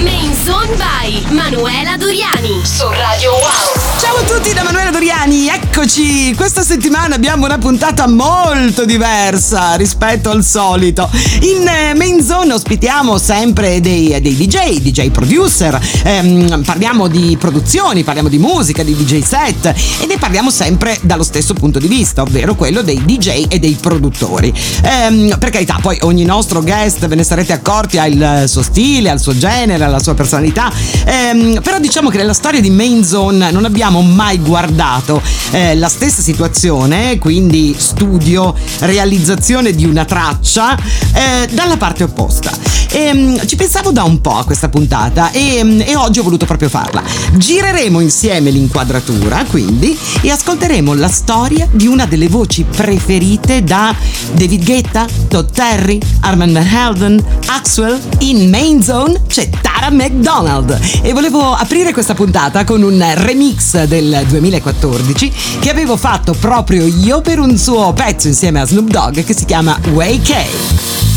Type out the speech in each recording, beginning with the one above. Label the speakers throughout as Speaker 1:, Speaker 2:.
Speaker 1: Main Zone by Manuela Doriani su Radio Wow.
Speaker 2: Ciao a tutti da Manuela Doriani, eccoci! Questa settimana abbiamo una puntata molto diversa rispetto al solito. In eh, Main Zone ospitiamo sempre dei, dei DJ, DJ producer, ehm, parliamo di produzioni, parliamo di musica, di DJ set e ne parliamo sempre dallo stesso punto di vista, ovvero quello dei DJ e dei produttori. Ehm, per carità, poi ogni nostro guest, ve ne sarete accorti, ha il suo stile, ha il suo genere, ha la sua personalità, ehm, però diciamo che nella storia di Main Zone non abbiamo mai guardato eh, la stessa situazione, quindi studio, realizzazione di una traccia, eh, dalla parte opposta. E, um, ci pensavo da un po' a questa puntata e, um, e, oggi ho voluto proprio farla. Gireremo insieme l'inquadratura, quindi, e ascolteremo la storia di una delle voci preferite da David Guetta, Todd Terry, Armand Van Helden, Axwell. In Main Zone c'è Tara McDonald. E volevo aprire questa puntata con un remix del 2014 che avevo fatto proprio io per un suo pezzo insieme a Snoop Dogg che si chiama Way K.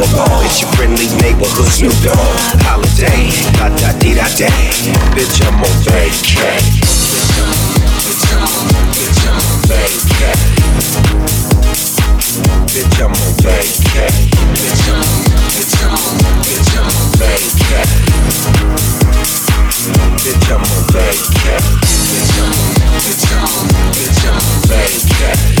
Speaker 3: along. It's your friendly neighborhood Snoop Dogg. Holiday, da da dee da day. Bitch, I'm on vacay. Bitch, I'm on, bitch, bitch, I'm on vacay. Bitch, I'm on vacay. Bitch, I'm on, bitch, bitch, I'm on vacay. Bitch,
Speaker 4: I'm on vacay. Bitch, I'm on vacay.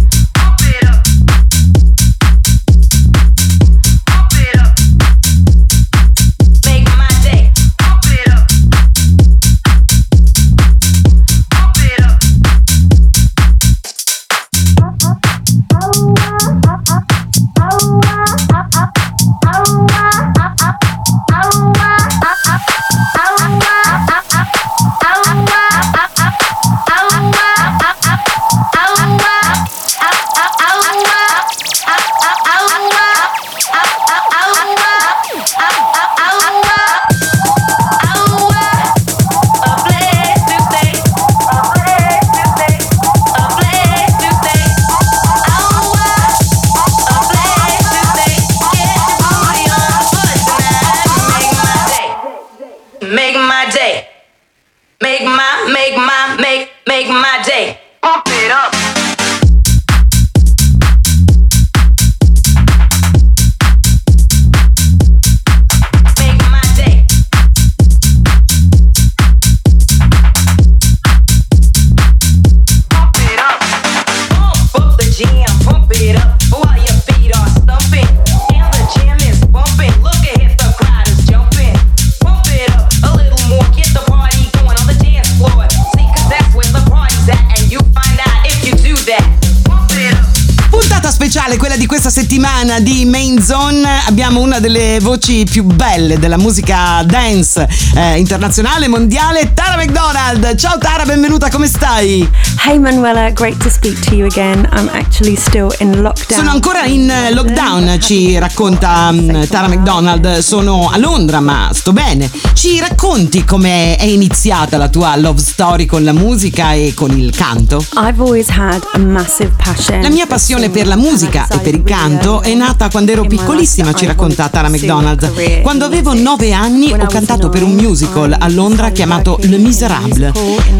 Speaker 2: Settimana di Main Zone abbiamo una delle voci più belle della musica dance eh, internazionale, mondiale, Tara McDonald. Ciao Tara, benvenuta, come stai?
Speaker 5: Hey Manuela, great to speak to you again. I'm actually still in lockdown.
Speaker 2: Sono ancora in eh, lockdown, ci racconta um, Tara McDonald. Sono a Londra, ma sto bene. Ci racconti come è iniziata la tua love story con la musica e con il canto?
Speaker 5: I've always had a massive passion.
Speaker 2: La mia passione per la musica e per il canto è nata quando ero piccolissima, ci racconta Tara McDonald. Quando avevo nove anni ho cantato per un musical a Londra chiamato Le Miserable.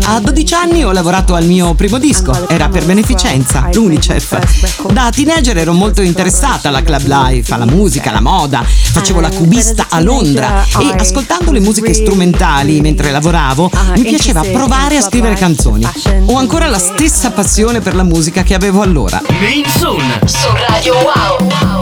Speaker 2: A 12 anni ho lavorato al mio primo disco, era per beneficenza, l'UNICEF. Da teenager ero molto interessata alla club life, alla musica, alla moda. Facevo la cubista a Londra e ascoltando le musiche strumentali mentre lavoravo mi piaceva provare a scrivere canzoni. Ho ancora la stessa passione per la musica che avevo allora.
Speaker 6: Main Zone su Radio Wow.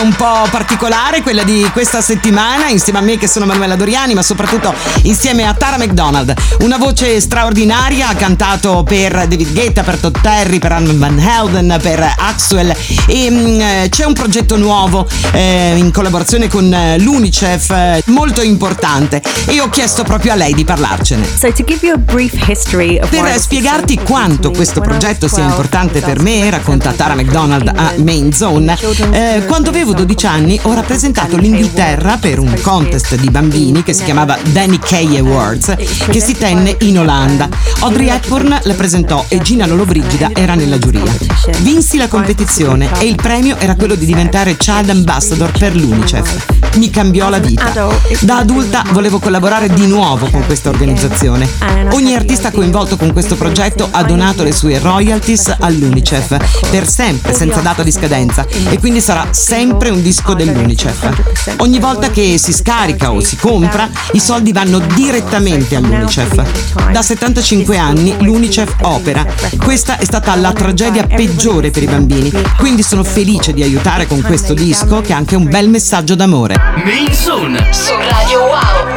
Speaker 2: Un po' particolare, quella di questa settimana, insieme a me che sono Manuela Doriani, ma soprattutto insieme a Tara McDonald. Una voce straordinaria, ha cantato per David Guetta, per Todd Terry, per Armin Van Helden, per Axwell e mh, mm, c'è un progetto nuovo eh, in collaborazione con eh, l'UNICEF eh, molto importante e ho chiesto proprio a lei di parlarcene.
Speaker 5: So
Speaker 2: per spiegarti quanto questo progetto sia importante per me, racconta Tara McDonald a Main Zone, eh, quando avevo 12 anni ho rappresentato l'Inghilterra per un contest di bambini che si chiamava Danny Kaye Awards, che si tenne in Olanda. Audrey Hepburn la presentò e Gina Lollobrigida era nella giuria. Vinsi la competizione e il premio era quello di diventare Child Ambassador per l'UNICEF. Mi cambiò la vita. Da adulta volevo collaborare di nuovo con questa organizzazione. Ogni artista coinvolto con questo progetto ha donato le sue royalties all'UNICEF per sempre, senza data di scadenza, e quindi sarà sempre un disco dell'UNICEF. Ogni volta che si scarica o si compra, i soldi vanno direttamente all'UNICEF. Da 75 anni l'UNICEF opera. Questa è stata la tragedia peggiore per i bambini, quindi sono felice di aiutare con questo disco che ha anche un bel messaggio d'amore.
Speaker 7: Main Zone
Speaker 3: su Radio Wow.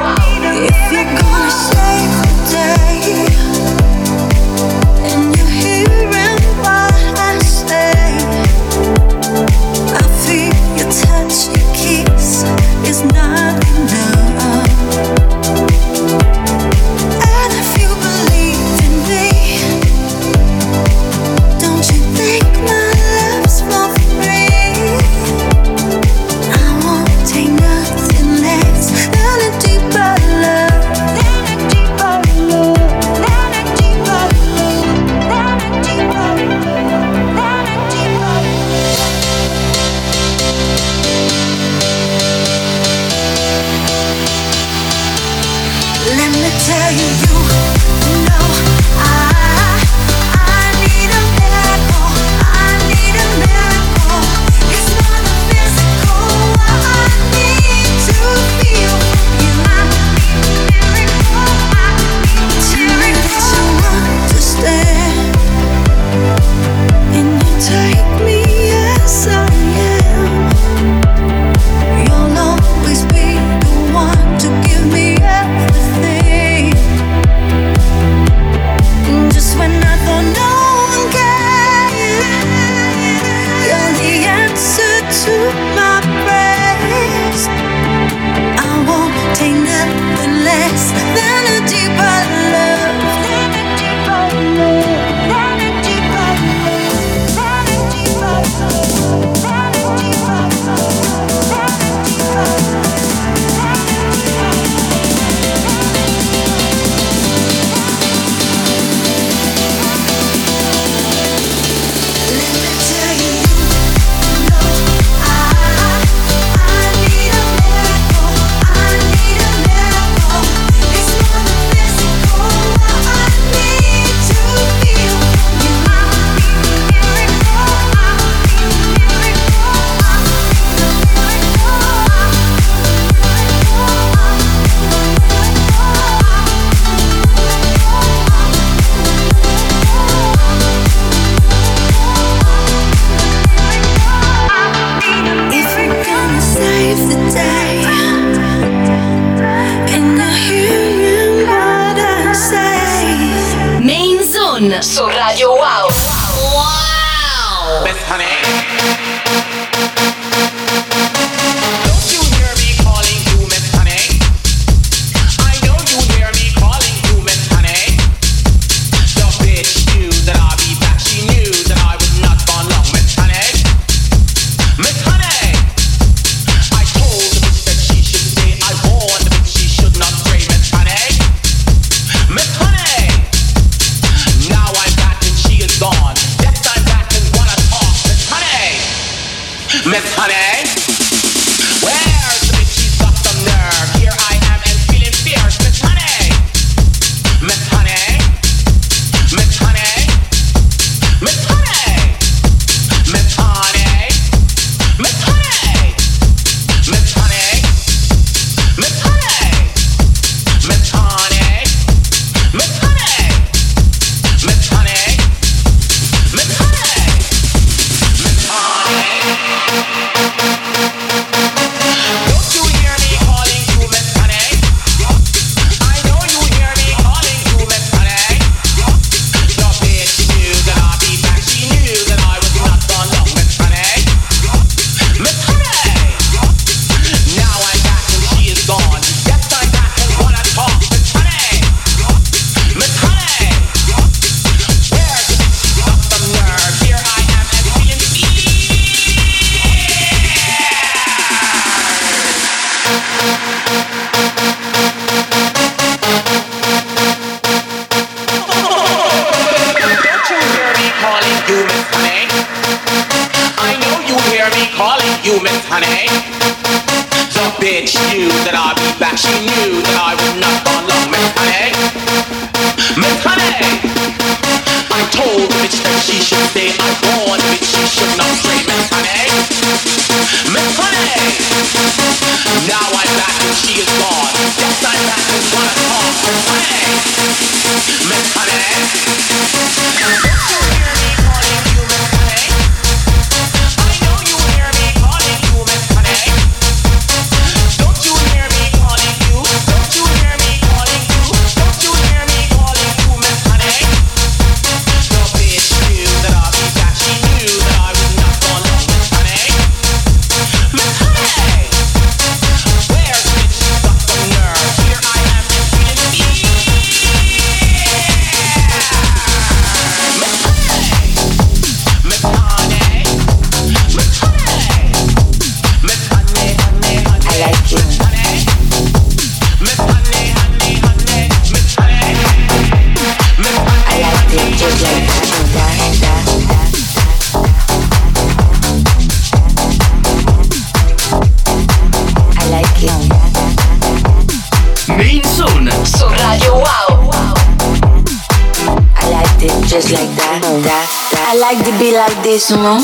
Speaker 8: room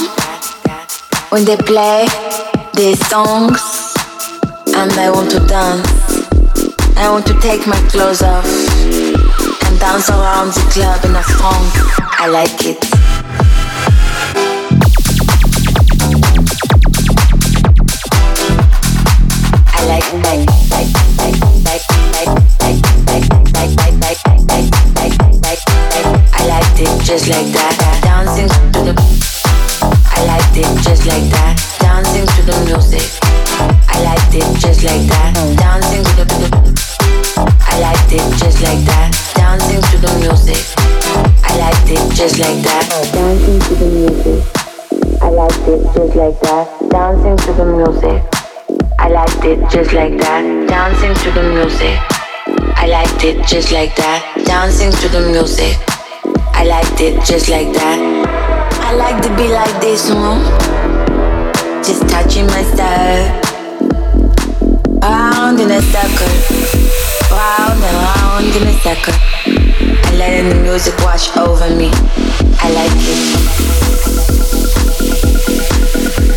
Speaker 8: when
Speaker 9: they play their songs and I want to dance. I want to take my clothes off and dance around the club in a funk. I like it. just like that. Dancing just like that, dancing to the music. I liked it just like that, like to be like this one. Just touching my stuff. Round in a circle. Round and round in a circle. I letting the music wash over me. I like it.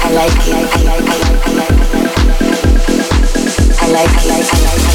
Speaker 9: I like it. I like it. I like it. I like it. I like it.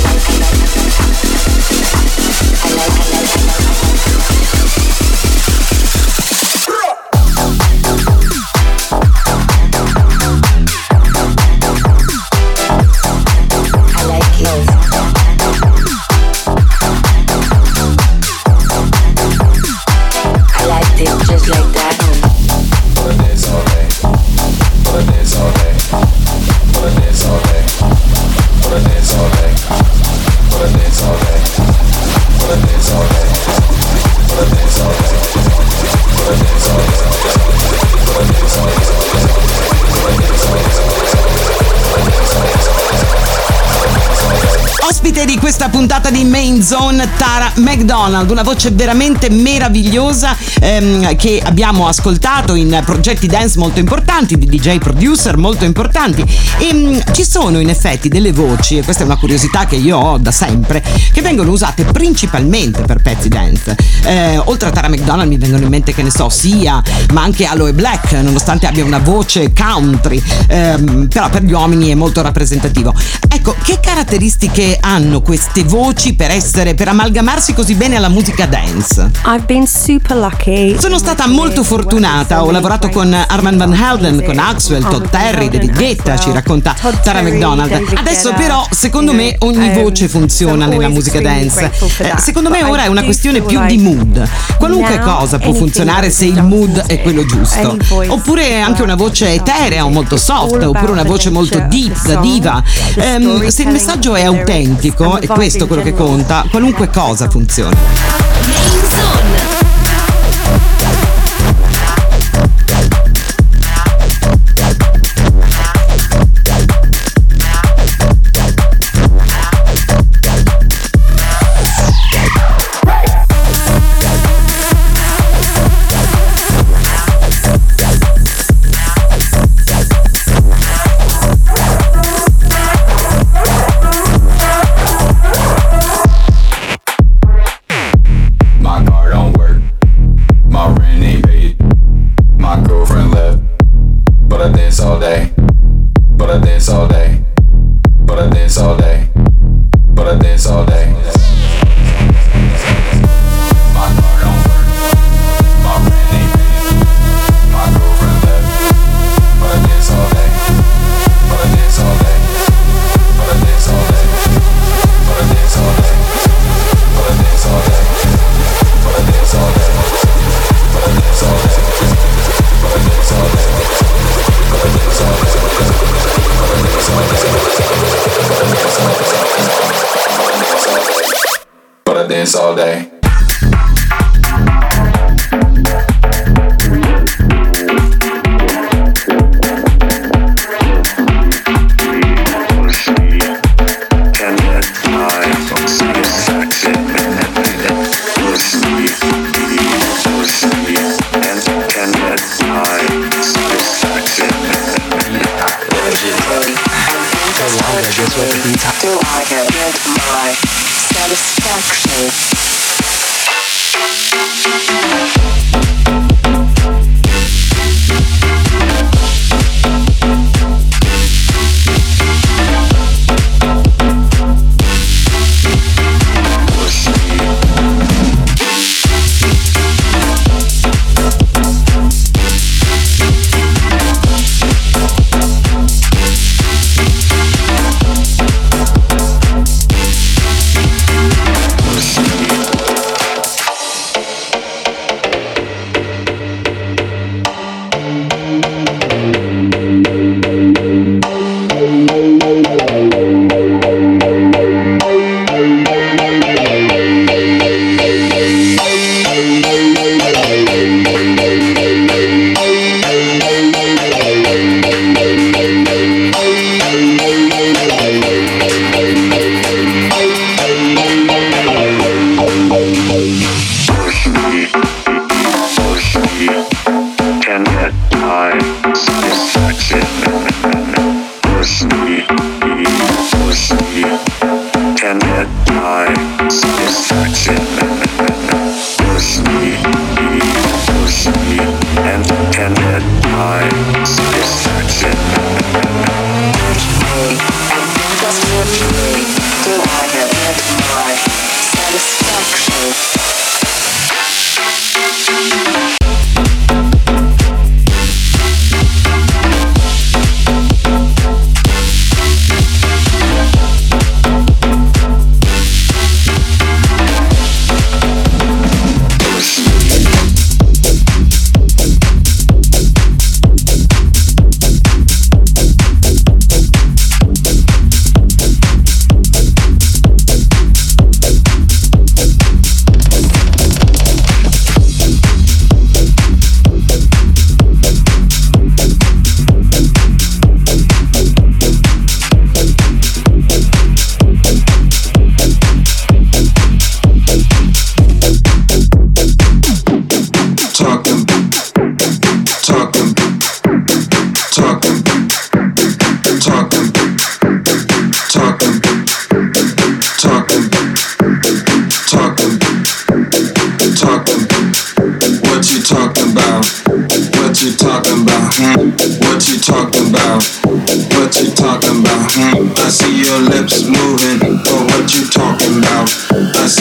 Speaker 2: Puntata di Main Zone, Tara McDonald, una voce veramente meravigliosa ehm, che abbiamo ascoltato in progetti dance molto importanti, di DJ producer molto importanti. E mm, ci sono in effetti delle voci, e questa è una curiosità che io ho da sempre, che vengono usate principalmente per pezzi dance. Eh, oltre a Tara McDonald mi vengono in mente, che ne so, Sia, ma anche Aloe Black, nonostante abbia una voce country, ehm, però per gli uomini è molto rappresentativo. Ecco, che caratteristiche hanno queste voci per essere, per amalgamarsi così bene alla musica dance? Sono stata molto fortunata, ho lavorato con Armand Van Helden, con Axwell, Todd Terry, David Guetta, ci racconta Tara McDonald. Adesso però, secondo me, ogni voce funziona nella musica dance. Eh, Secondo me ora è una questione più di mood. Qualunque cosa può funzionare se il mood è quello giusto. Oppure anche una voce eterea o molto soft, oppure una voce molto deep, diva. Ehm, se il messaggio è autentico, e questo quello che conta, qualunque cosa funziona.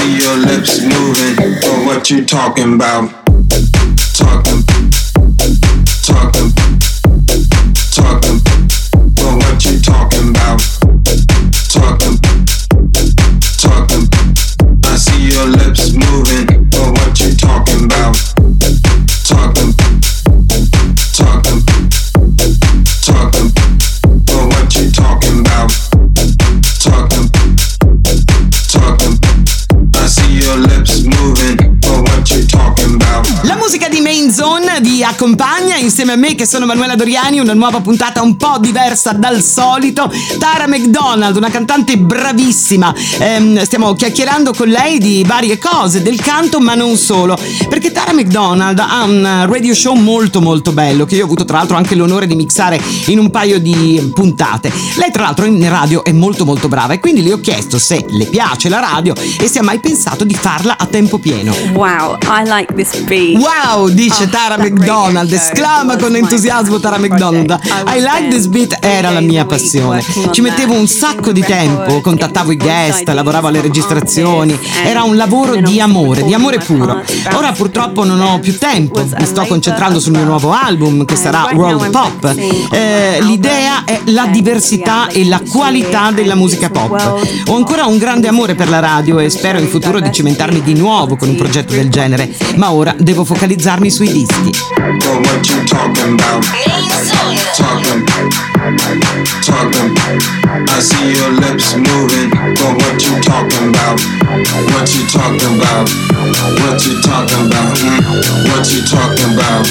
Speaker 10: See your lips moving, but what you talking about?
Speaker 2: Accompagna insieme a me che sono Manuela Doriani, una nuova puntata un po' diversa dal solito. Tara McDonald, una cantante bravissima. Ehm, stiamo chiacchierando con lei di varie cose, del canto ma non solo. Perché Tara McDonald ha un radio show molto molto bello che io ho avuto tra l'altro anche l'onore di mixare in un paio di puntate. Lei tra l'altro in radio è molto molto brava e quindi le ho chiesto se le piace la radio e se ha mai pensato di farla a tempo pieno.
Speaker 5: Wow, I like this beat.
Speaker 2: Wow, dice
Speaker 5: Oh,
Speaker 2: Tara McDonald, esclama
Speaker 5: was
Speaker 2: con
Speaker 5: my
Speaker 2: entusiasmo Tara McDonald.
Speaker 5: I
Speaker 2: like this beat era la mia passione. Ci mettevo un sacco di tempo, contattavo i guest, lavoravo alle registrazioni. Era un lavoro di amore, di amore puro. Ora purtroppo non ho più tempo, mi sto concentrando sul mio nuovo album che sarà World Pop. Eh, l'idea è la diversità e la qualità della musica pop. Ho ancora un grande amore per la radio e spero in futuro di cimentarmi di nuovo con un progetto del genere, ma ora devo focalizzarmi sui dischi.
Speaker 10: Talking about? Talking, talking. I see your lips moving, but what you talking about? What you talking about? What you talking about? Mm? What you talking about?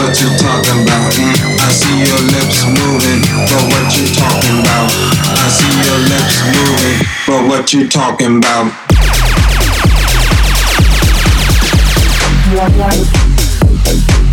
Speaker 10: What you talking about? Mm? I see your lips moving, but what you talking about? I see your lips moving, but what you talking about?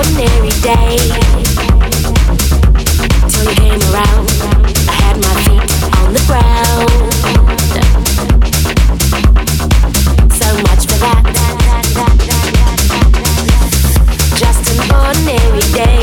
Speaker 11: Ordinary day. Till you came around, I had my feet on the ground. So much for that. Just an ordinary day.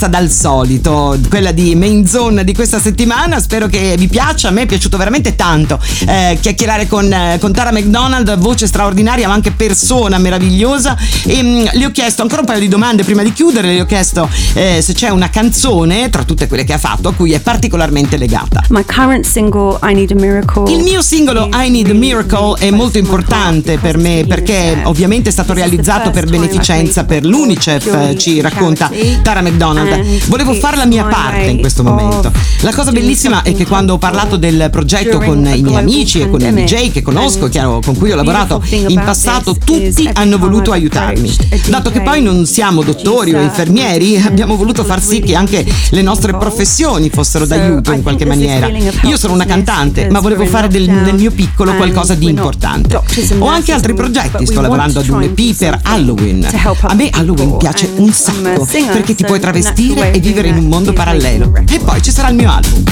Speaker 2: Diversa dal solito, quella di Main Zone di questa settimana. Spero che vi piaccia. A me è piaciuto veramente tanto eh, chiacchierare con, eh, con Tara McDonald, voce straordinaria, ma anche persona meravigliosa. E mh, le ho chiesto ancora un paio di domande prima di chiudere. Le ho chiesto eh, se c'è una canzone tra tutte quelle che ha fatto a cui è particolarmente legata.
Speaker 5: My current single, I Need a Miracle.
Speaker 2: Il mio singolo I Need a Miracle è molto importante per me perché ovviamente è stato realizzato per beneficenza per l'UNICEF, ci racconta Tara McDonald. Volevo fare la mia parte in questo momento. La cosa bellissima è che quando ho parlato del progetto con i miei amici e con i DJ che conosco, chiaro, con cui ho lavorato in passato, tutti hanno voluto aiutarmi. Dato che poi non siamo dottori o infermieri, abbiamo voluto far sì che anche le nostre professioni fossero d'aiuto in qualche maniera. Io sono una cantante, ma volevo fare del, nel mio piccolo qualcosa di importante. Ho anche altri progetti, sto lavorando ad un EP per Halloween. A me Halloween piace un sacco perché ti puoi travestire e vivere in un mondo parallelo. E poi ci sarà il mio album.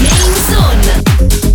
Speaker 3: Main Zone.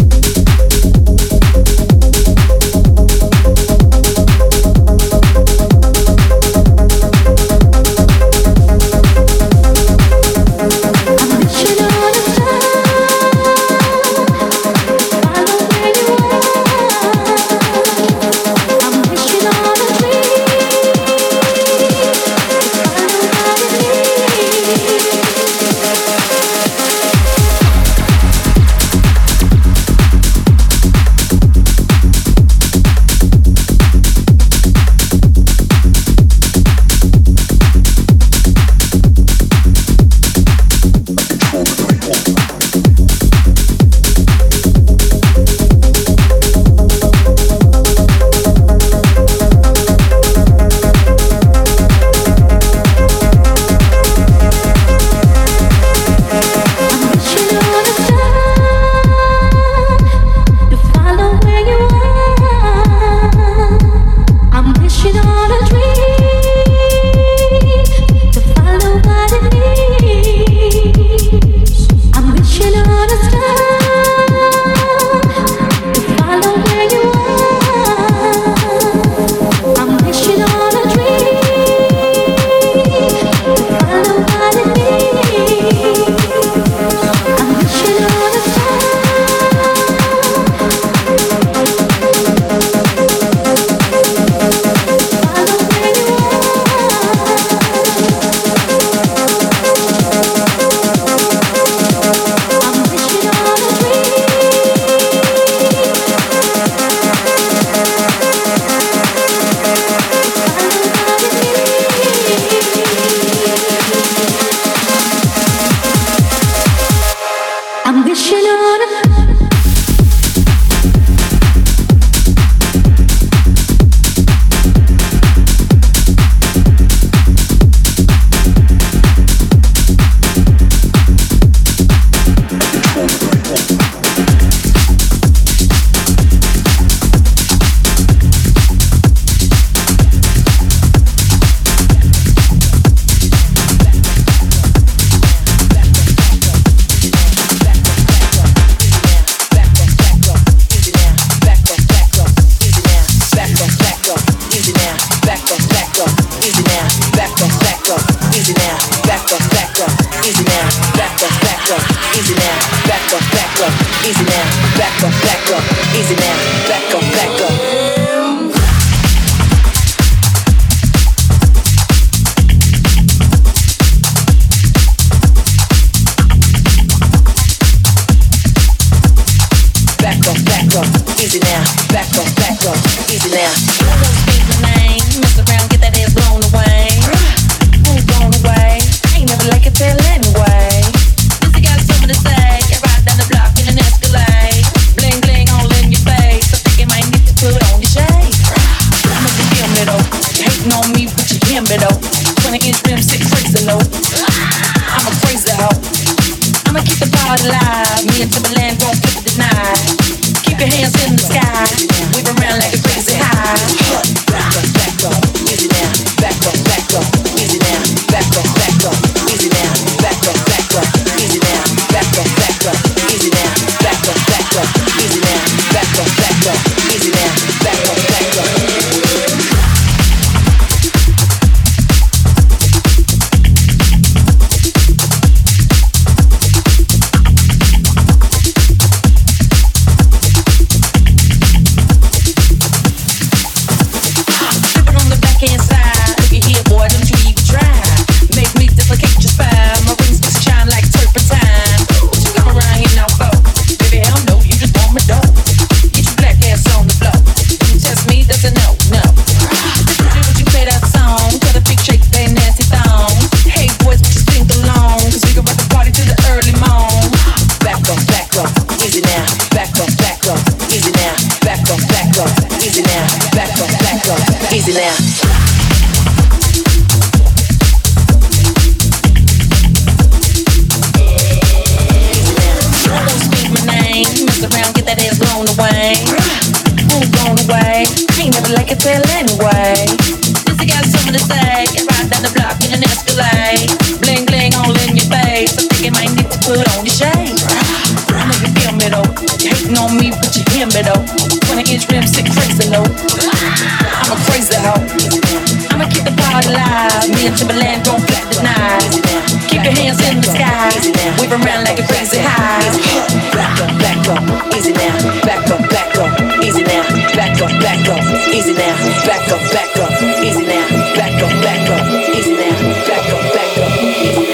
Speaker 12: Up, back up, easy now. Back up, back up, easy now. Back up, back up, easy now. Back up, back up, easy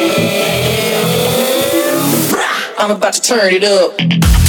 Speaker 12: now. I'm about to turn it up.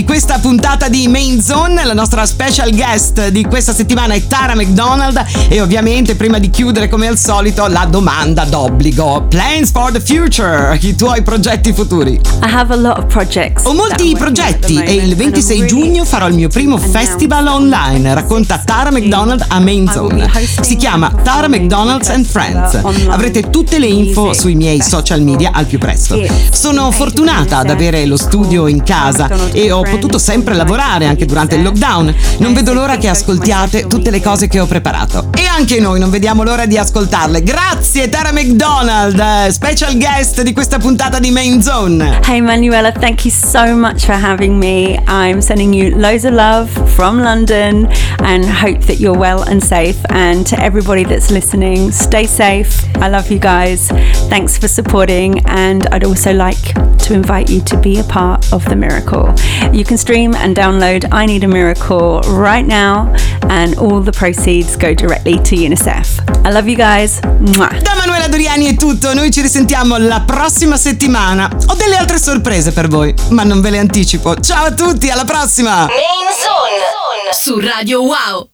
Speaker 2: questa puntata di Main Zone. La nostra special guest di questa settimana è Tara McDonald. E ovviamente, prima di chiudere, come al solito, la domanda d'obbligo: Plans for the future? I tuoi progetti futuri?
Speaker 5: I have a lot of projects.
Speaker 2: Ho molti progetti e il 26 giugno farò il mio primo festival online. Racconta Tara McDonald a Main Zone. Si chiama Tara McDonald's and Friends. Avrete tutte le info sui miei social media al più presto. Sono fortunata ad avere lo studio in casa e ho potuto sempre lavorare anche durante il lockdown. Non vedo l'ora che ascoltiate tutte le cose che ho preparato. E anche noi non vediamo l'ora di ascoltarle. Grazie Tara McDonald, eh, special guest di questa puntata di Main Zone.
Speaker 5: Hey Manuela, thank you so much for having me. I'm sending you loads of love from London and hope that you're well and safe. And to everybody that's listening, stay safe. I love you guys. Thanks for supporting. And I'd also like to invite you to be a part of the miracle. You can stream and download I Need a Miracle right now, and all the proceeds go directly to UNICEF. I love you guys. Mwah.
Speaker 2: Da Manuela Doriani è tutto, noi ci risentiamo la prossima settimana. Ho delle altre sorprese per voi, ma non ve le anticipo. Ciao a tutti, alla prossima!
Speaker 3: Main Zone su Radio Wow.